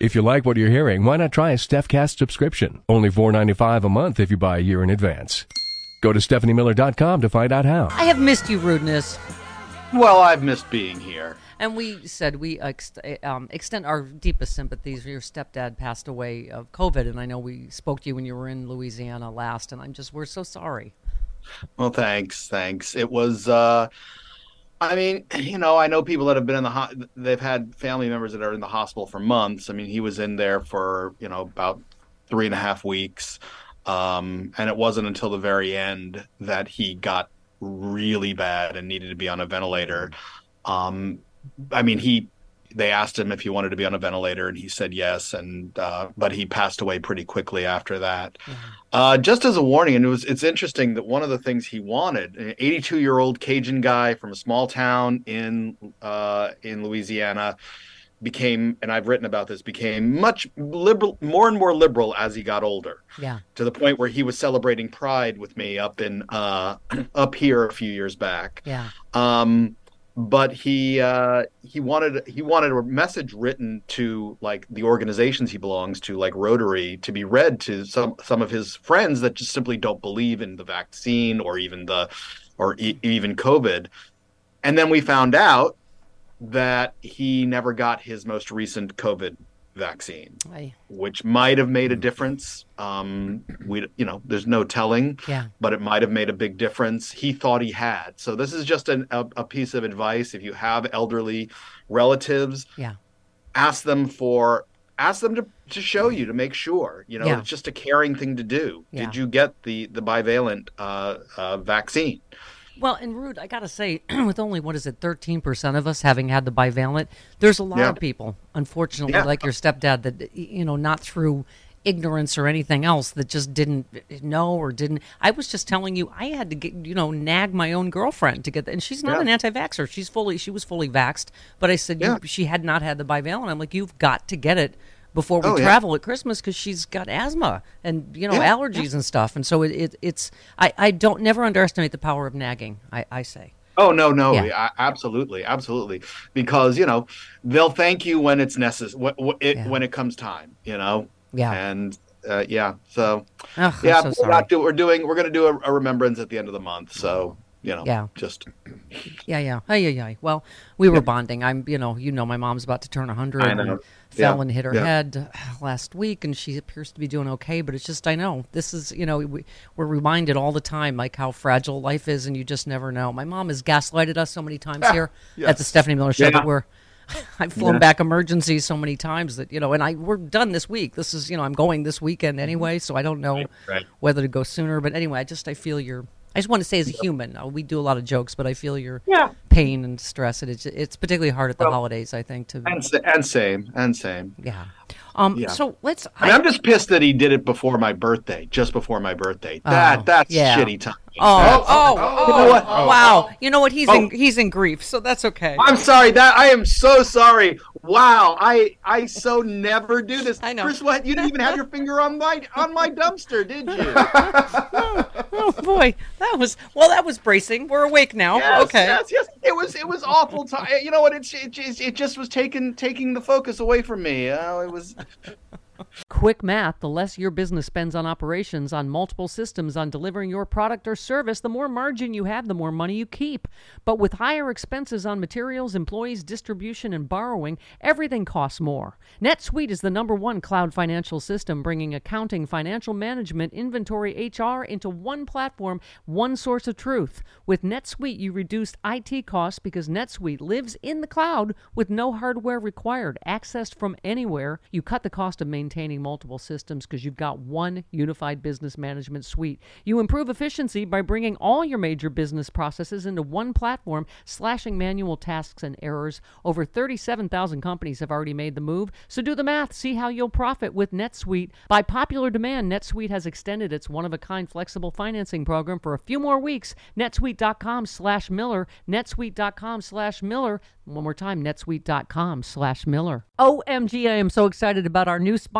If you like what you're hearing, why not try a StephCast subscription? Only $4.95 a month if you buy a year in advance. Go to StephanieMiller.com to find out how. I have missed you, rudeness. Well, I've missed being here. And we said we ex- um, extend our deepest sympathies. Your stepdad passed away of COVID, and I know we spoke to you when you were in Louisiana last, and I'm just we're so sorry. Well, thanks, thanks. It was. uh I mean, you know, I know people that have been in the ho- they've had family members that are in the hospital for months. I mean, he was in there for you know about three and a half weeks, um, and it wasn't until the very end that he got really bad and needed to be on a ventilator. Um, I mean, he they asked him if he wanted to be on a ventilator, and he said yes. And uh, but he passed away pretty quickly after that. Mm-hmm. Uh, just as a warning, and it was it's interesting that one of the things he wanted, an 82 year old Cajun guy from a small town in uh, in Louisiana, became, and I've written about this, became much liberal, more and more liberal as he got older. Yeah. To the point where he was celebrating Pride with me up in uh, up here a few years back. Yeah. Um, but he uh, he wanted he wanted a message written to like the organizations he belongs to, like Rotary, to be read to some some of his friends that just simply don't believe in the vaccine or even the or e- even COVID. And then we found out that he never got his most recent COVID vaccine, Aye. which might have made a difference. Um, we, you know, there's no telling, Yeah. but it might have made a big difference. He thought he had. So this is just an, a, a piece of advice. If you have elderly relatives, Yeah. ask them for, ask them to, to show you to make sure. You know, Yeah. it's just a caring thing to do. Yeah. Did you get the the bivalent uh, uh, vaccine? Well, and Rude, I got to say, with only, what is it, 13% of us having had the bivalent, there's a lot Yeah. of people, unfortunately, Yeah. like your stepdad, that, you know, not through ignorance or anything else, that just didn't eh, know or didn't. I was just telling you, I had to get, you know, nag my own girlfriend to get that. And she's not Yeah. an anti vaxxer. She's fully, she was fully vaxxed. But I said, Yeah. you, she had not had the bivalent. I'm like, you've got to get it before we Oh, yeah. travel at Christmas because she's got asthma and you know Yeah, allergies and stuff, and so it, it it's I, I don't never underestimate the power of nagging. I, I say. Oh no, no, Yeah. a- absolutely, absolutely, because you know they'll thank you when it's necessary, when, it, Yeah. when it comes time, you know. Yeah. And uh, yeah, so Ugh, yeah, so we're, not do, we're doing we're gonna do a, a remembrance at the end of the month, so you know, Yeah. just Yeah, yeah. Ay, ay. Well, we were bonding. I'm, you know, you know, my mom's about to turn a 100 I know. Fell Yeah, and hit her yeah. head uh, last week, and she appears to be doing okay. But it's just, I know this is, you know, we, we're reminded all the time like how fragile life is, and you just never know. My mom has gaslighted us so many times here at the. Stephanie Miller Show Yeah. that we're. I've flown back emergencies so many times that you know, and I we're done this week. This is you know, I'm going this weekend anyway, so I don't know Mm-hmm. right. whether to go sooner. But anyway, I just I feel your. I just want to say, as a human, uh, we do a lot of jokes, but I feel your Yeah. Pain and stress, and it's it's particularly hard at the holidays. I think to and and same and same. yeah. Um. Yeah. So let's. I, I'm just pissed that he did it before my birthday, just before my birthday. That Oh, that's yeah. shitty time. Oh, That's- oh, oh, You know what? wow! You know what? He's Oh. in he's in grief, so that's okay. I'm sorry. That I am so sorry. Wow, I I so never do this. I know. Chris, what? You didn't even have your finger on my on my dumpster, did you? Oh boy, that was well. That was bracing. We're awake now. Yes, okay. yes, yes. It was it was awful. Time. You know what? It, it just it just was taking taking the focus away from me. Uh, it was. Quick math the less your business spends on operations, on multiple systems, on delivering your product or service, the more margin you have, the more money you keep. But with higher expenses on materials, employees, distribution, and borrowing, everything costs more. NetSuite is the number one cloud financial system, bringing accounting, financial management, inventory, HR into one platform, one source of truth. With NetSuite, you reduce IT costs because NetSuite lives in the cloud with no hardware required, accessed from anywhere. You cut the cost of maintaining multiple systems because you've got one unified business management suite. You improve efficiency by bringing all your major business processes into one platform, slashing manual tasks and errors. Over 37,000 companies have already made the move, so do the math. See how you'll profit with NetSuite. By popular demand, NetSuite has extended its one-of-a-kind flexible financing program for a few more weeks. netsuite.com slash Miller, netsuite.com slash Miller. One more time, netsuite.com slash Miller. OMG, I am so excited about our new sponsor,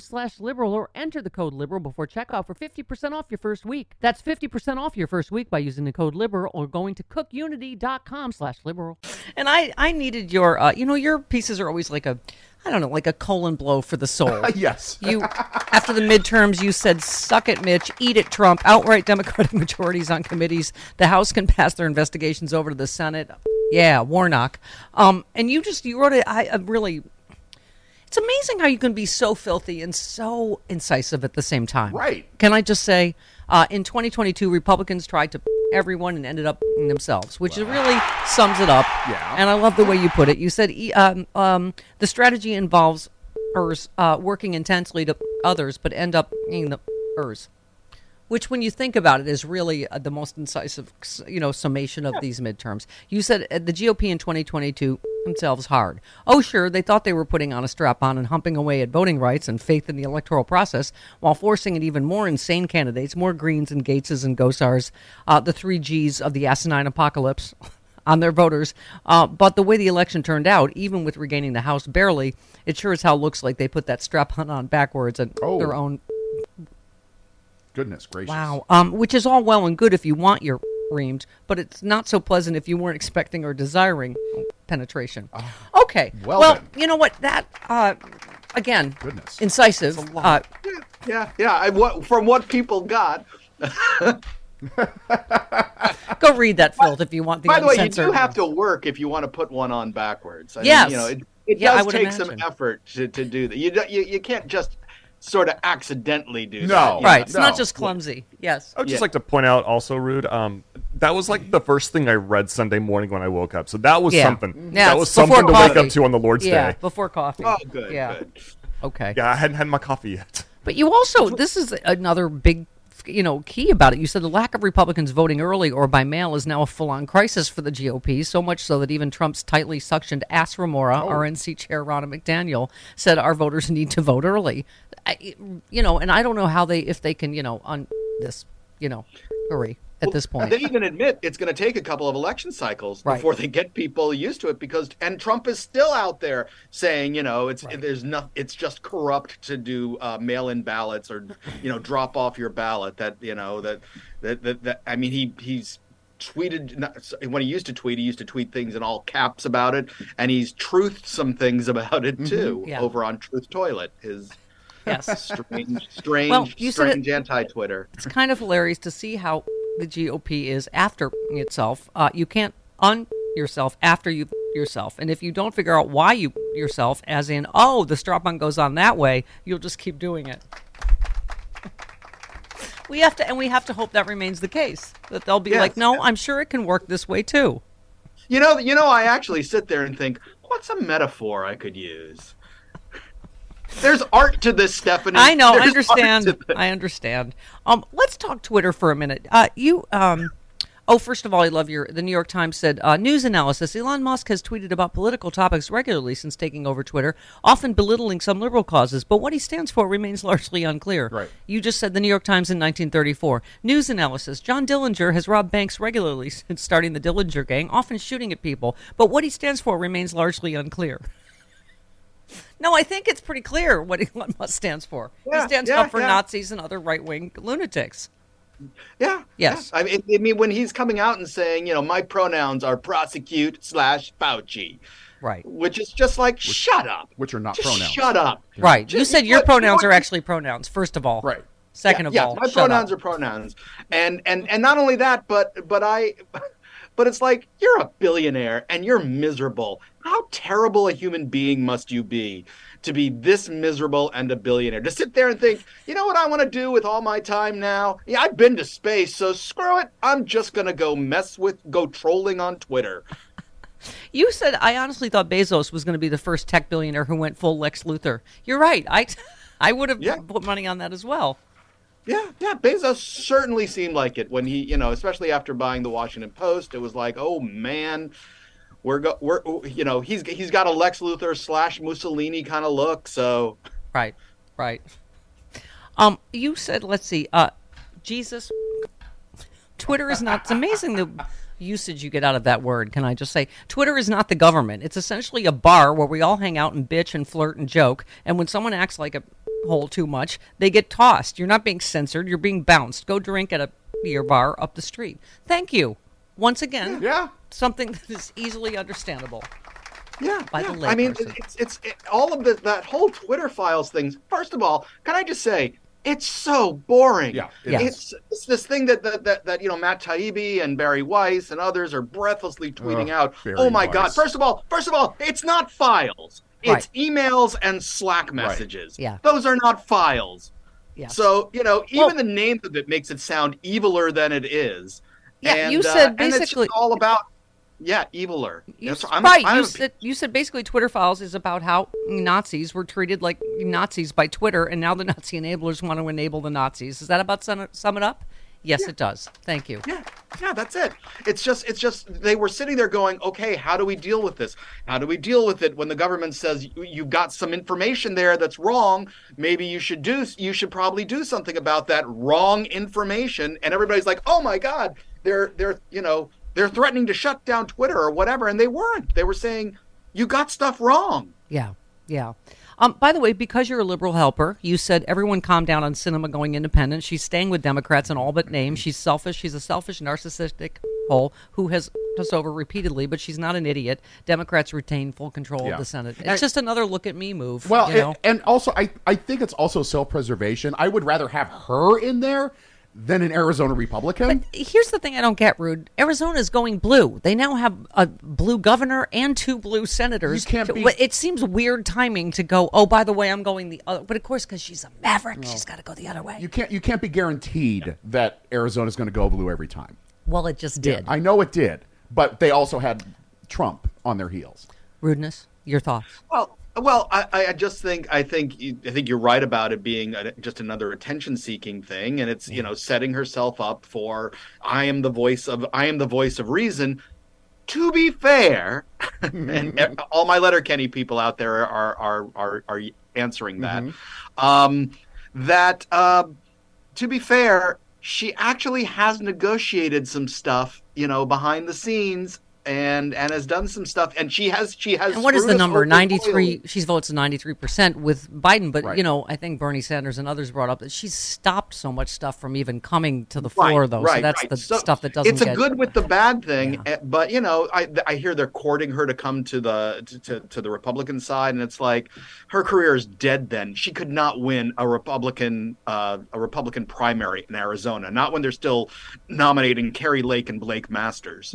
slash liberal or enter the code liberal before checkout for 50% off your first week. That's 50% off your first week by using the code liberal or going to cookunity.com slash liberal. And I, I needed your, uh, you know, your pieces are always like a, I don't know, like a colon blow for the soul. yes. You, after the midterms, you said, "Suck it, Mitch. Eat it, Trump." Outright Democratic majorities on committees. The House can pass their investigations over to the Senate. Yeah, Warnock. Um, and you just you wrote it. I, I really. It's amazing how you can be so filthy and so incisive at the same time. Right. Can I just say, uh, in 2022, Republicans tried to everyone and ended up themselves, which really sums it up. Yeah. And I love the way you put it. You said um, um, the strategy involves ers, uh, working intensely to others, but end up being the ers. Which, when you think about it, is really uh, the most incisive, you know, summation of these midterms. You said uh, the GOP in 2022 themselves hard. Oh, sure, they thought they were putting on a strap on and humping away at voting rights and faith in the electoral process, while forcing in even more insane candidates, more Greenes and Gaetzes and Gosars, uh, the three Gs of the asinine apocalypse. On their voters, uh, but the way the election turned out, even with regaining the House barely, it sure as hell looks like they put that strap on on backwards and Oh. their own Goodness gracious. Wow. Um, which is all well and good if you want your reamed, but it's not so pleasant if you weren't expecting or desiring penetration. okay. Ah. well then. you know what? That uh, again, Goodness. incisive. That's a lot. Uh, Yeah, yeah. I, what, from what people got. go read that, Phil, if you want the By the way, you uncensored. do have to work if you want to put one on backwards. I Yes. Mean, you know, it, it Yeah, I does would take some effort to, to do that. You, you you can't just sort of accidentally do No. that. you right. know. It's No. not just clumsy. Yes. I would just Yeah. like to point out also, Rude, um, that was like the first thing I read Sunday morning when I woke up. So that was Yeah. something. Mm-hmm. Yeah, that was it's before something to wake coffee. up to on the Lord's Yeah. Day. Before coffee. Oh, good. Yeah. good. Okay. Yeah, I hadn't had my coffee yet. But you also, this is another big, you know, key about it. You said the lack of Republicans voting early or by mail is now a full-on crisis for the GOP. So much so that even Trump's tightly suctioned ass remora, oh. RNC chair Ronna McDaniel, said our voters need to vote early. I, you know, and I don't know how they, if they can, you know, on this, you know, hurry at this point. They even admit it's going to take a couple of election cycles Right. before they get people used to it because and Trump is still out there saying you know it's there's no it's just corrupt to do uh, mail-in ballots or you know drop off your ballot that you know that that that, that I mean he he's tweeted not- when he used to tweet he used to tweet things in all caps about it and he's truthed some things about it too Mm-hmm. Yeah. over on Truth Toilet his yes. strange strange Well, strange anti-Twitter it's kind of hilarious to see how the GOP is after itself. Uh, you can't un yourself after you yourself. And if you don't figure out why you yourself, as in, oh, the strap on goes on that way, you'll just keep doing it. we have to, and we have to hope that remains the case. That they'll be Yes. like, no, I'm sure it can work this way too. You know, you know, I actually sit there and think, what's a metaphor I could use? There's art to this, Stephanie. I know. I There's art understand. I understand. Um, let's talk Twitter for a minute. Uh, you. Um, oh, first of all, I love your. The New York Times said uh, news analysis. Elon Musk has tweeted about political topics regularly since taking over Twitter, often belittling some liberal causes, but what he stands for remains largely unclear. Right. You just said the New York Times in 1934. News analysis. John Dillinger has robbed banks regularly since starting the Dillinger Gang, often shooting at people, but what he stands for remains largely unclear. No, I think it's pretty clear what Elon Musk stands for. Yeah, he stands yeah, up for yeah. Nazis and other right wing lunatics. Yeah. Yes. yeah. I mean, I mean, when he's coming out and saying, you know, my pronouns are prosecute slash Fauci, Right. which is just like, shut up. which are not Just pronouns. Shut up. Right. You said your what- pronouns what- are actually pronouns, first of all. Right. Second yeah, of yeah, all, my shut pronouns up. are pronouns, and and and not only that, but but I, but it's like you're a billionaire and you're miserable. How terrible a human being must you be to be this miserable and a billionaire? To sit there and think, you know what I want to do with all my time now? Yeah, I've been to space, so screw it. I'm just gonna go mess with, go trolling on Twitter. You said I honestly thought Bezos was going to be the first tech billionaire who went full Lex Luthor. You're right. I I would have Yeah. put money on that as well. Yeah, yeah. Bezos certainly seemed like it when he, you know, especially after buying the Washington Post. It was like, oh man, we're go, we're, you know, he's he's got a Lex Luthor slash Mussolini kind of look. So Right. Right. Um, you said, let's see, uh, Jesus, Twitter is not, it's amazing the usage you get out of that word. Can I just say, Twitter is not the government. It's essentially a bar where we all hang out and bitch and flirt and joke. And when someone acts like a hole too much, they get tossed. You're not being censored. You're being bounced. Go drink at a beer bar up the street. Thank you. Once again, Yeah. something that is easily understandable. yeah, By yeah. the I mean, layperson. it's it's it, all of the, that whole Twitter files things. First of all, can I just say it's so boring. Yeah, it It's, it's this thing that, that that that you know Matt Taibbi and Bari Weiss and others are breathlessly tweeting Ugh, out. Barry oh my God! First of all, first of all, it's not files. It's Right. emails and Slack messages. Yeah. those are not files. Yeah. So you know, even Well- the name of it makes it sound eviler than it is. Yeah, and, you uh, said and it's just basically- all about yeah, eviler. You, That's- I'm- right. I'm you said you said basically Twitter files is about how Nazis were treated like Nazis by Twitter, and now the Nazi enablers want to enable the Nazis. Is that about sum, sum it up? Yes, it does. Thank you. Yeah, yeah, that's it. It's just, it's just they were sitting there going, okay, how do we deal with this? How do we deal with it when the government says "You- you've got some information there that's wrong? Maybe you should do, you should probably do something about that wrong information. And everybody's like, oh my god, they're, they're, you know, they're threatening to shut down Twitter or whatever, and they weren't. They were saying you got stuff wrong. Yeah, yeah. Um, by the way, because you're a liberal helper, you said everyone calm down on Sinema going independent. She's staying with Democrats in all but name. She's selfish. She's a selfish, narcissistic hole who has us over repeatedly, but she's not an idiot. Democrats retain full control Yeah. of the Senate. It's And- just another look at me move. Well, you know? and, and also, I, I think it's also self preservation. I would rather have her in there than an Arizona Republican. Here's the thing I don't get, Rude. Arizona's going blue. They now have a blue governor and two blue senators. You can't be- It seems weird timing to go. Oh, by the way, I'm going the other. But of course, because she's a maverick, she's got to go the other way. you can't you can't be guaranteed that Arizona's going to go blue every time. well, it just did. I know it did, but they also had Trump on their heels. Rudeness. Your thoughts? Well, well, I, I just think I think you- I think you're right about it being a, just another attention-seeking thing, and it's you know setting herself up for I am the voice of I am the voice of reason. To be fair, and e- all my Letterkenny people out there are are are, are answering that. Um, that uh, to be fair, she actually has negotiated some stuff, you know, behind the scenes. And, and has done some stuff, and she has she has. And what is the number? over Ninety royally. three. She votes ninety three percent with Biden, but Right. you know, I think Bernie Sanders and others brought up that she's stopped so much stuff from even coming to the floor, though. so that's the stuff that doesn't. It's a get, good with the bad thing, eh, but you know, I I hear they're courting her to come to the to, to, to the Republican side, and it's like her career is dead. Then she could not win a Republican uh, a Republican primary in Arizona, not when they're still nominating Kari Lake and Blake Masters.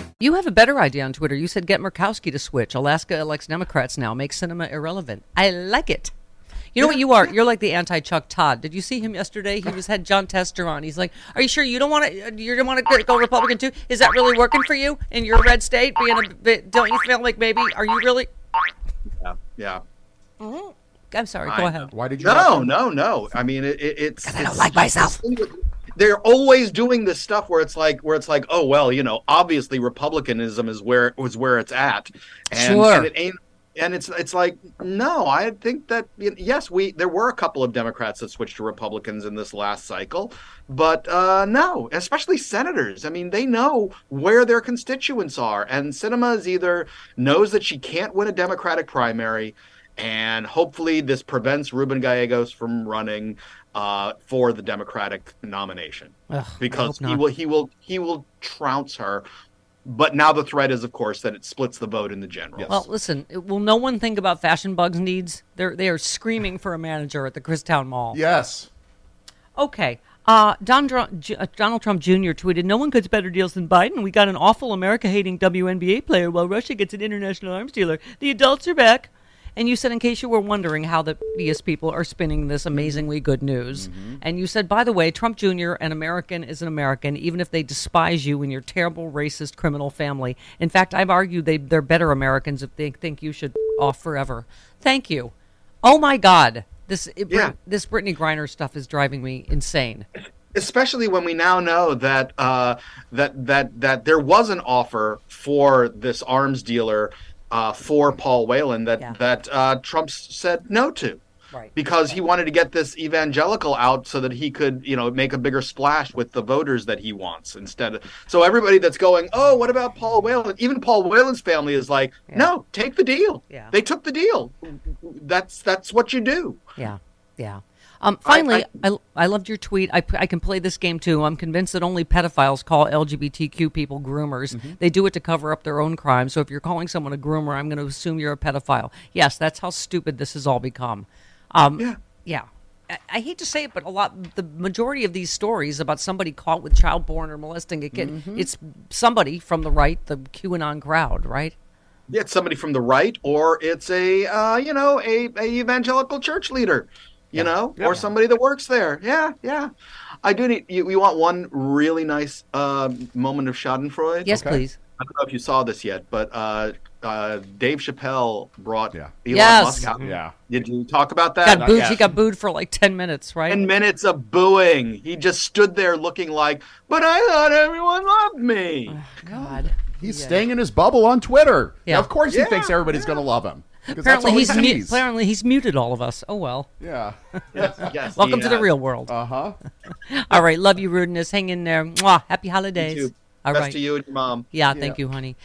You have a better idea on Twitter. You said get Murkowski to switch. Alaska elects Democrats now, make Sinema irrelevant. I like it. You know what you are? You're like the anti Chuck Todd. Did you see him yesterday? He was had Jon Tester on. He's like, "Are you sure you don't want to? You don't want to go Republican too? Is that really working for you in your red state? Being a bit, don't you feel like maybe? Are you really? Yeah, yeah. Mm-hmm. I'm sorry. I Go ahead. Why did you? No, no, no. I mean, it, it, it's. I don't it's- like myself. They're always doing this stuff where it's like, where it's like, oh well, you know, obviously republicanism is where was where it's at, and, Sure. and it ain't. And it's it's like no, I think that yes, we there were a couple of Democrats that switched to Republicans in this last cycle, but uh, no, especially senators. I mean, they know where their constituents are, and Sinema is either knows that she can't win a Democratic primary, and hopefully this prevents Ruben Gallegos from running uh, for the Democratic nomination Ugh, because he will he will he will trounce her. But now the threat is, of course, that it splits the vote in the general. Well, listen. Will no one think about Fashion Bugs needs? They're they are screaming for a manager at the Christown Mall. Yes. Okay. Uh, Don, Dr- J- uh, Donald Trump Jr. tweeted, "No one gets better deals than Biden. We got an awful America-hating WNBA player, while Russia gets an international arms dealer. The adults are back." And you said, in case you were wondering how the BS people are spinning this amazingly good news, and you said, by the way, Trump Jr. an American is an American, even if they despise you and your terrible racist criminal family. In fact, I've argued they they're better Americans if they think you should off forever. Thank you. Oh my God, this it, Yeah. this Brittney Griner stuff is driving me insane. especially when we now know that uh, that that that there was an offer for this arms dealer uh, for Paul Whelan that Yeah. that uh, Trump said no to. Right. Because he wanted to get this evangelical out so that he could, you know, make a bigger splash with the voters that he wants instead of. So everybody that's going, oh, what about Paul Whelan? Even Paul Whelan's family is like, no, take the deal. Yeah. They took the deal. That's that's what you do. Yeah, yeah. Um, finally, I, I, loved your tweet. I, I can play this game too. I'm convinced that only pedophiles call LGBTQ people groomers. They do it to cover up their own crimes. So if you're calling someone a groomer, I'm going to assume you're a pedophile. Yes, that's how stupid this has all become. Um, Yeah. Yeah. I, I hate to say it, but a lot, the majority of these stories about somebody caught with child porn or molesting a kid, it's somebody from the right, the QAnon crowd, right? Yeah, it's somebody from the right, or it's a uh, you know a, a evangelical church leader, you know, or somebody that works there. Yeah, yeah. I do need. You, we want one really nice uh, moment of Schadenfreude. Yes, Okay. please. I don't know if you saw this yet, but uh, uh, Dave Chappelle brought Yeah. Elon Yes. Musk out. Yeah. Did you talk about that? Got booed. yet. He got booed for like 10 minutes, right? Ten minutes of booing. He just stood there looking like, but I thought everyone loved me. God. He's staying in his bubble on Twitter. Yeah. Of course, he thinks everybody's going to love him. 'Cause that's Apparently all he he's, mu- apparently he's muted all of us. Oh well. Yeah. Yes, Welcome he to the real world. Uh huh. all right, love you, rudeness. Hang in there. Mwah. Happy holidays. You too. All Best right. to you and your mom. Yeah, thank you, honey.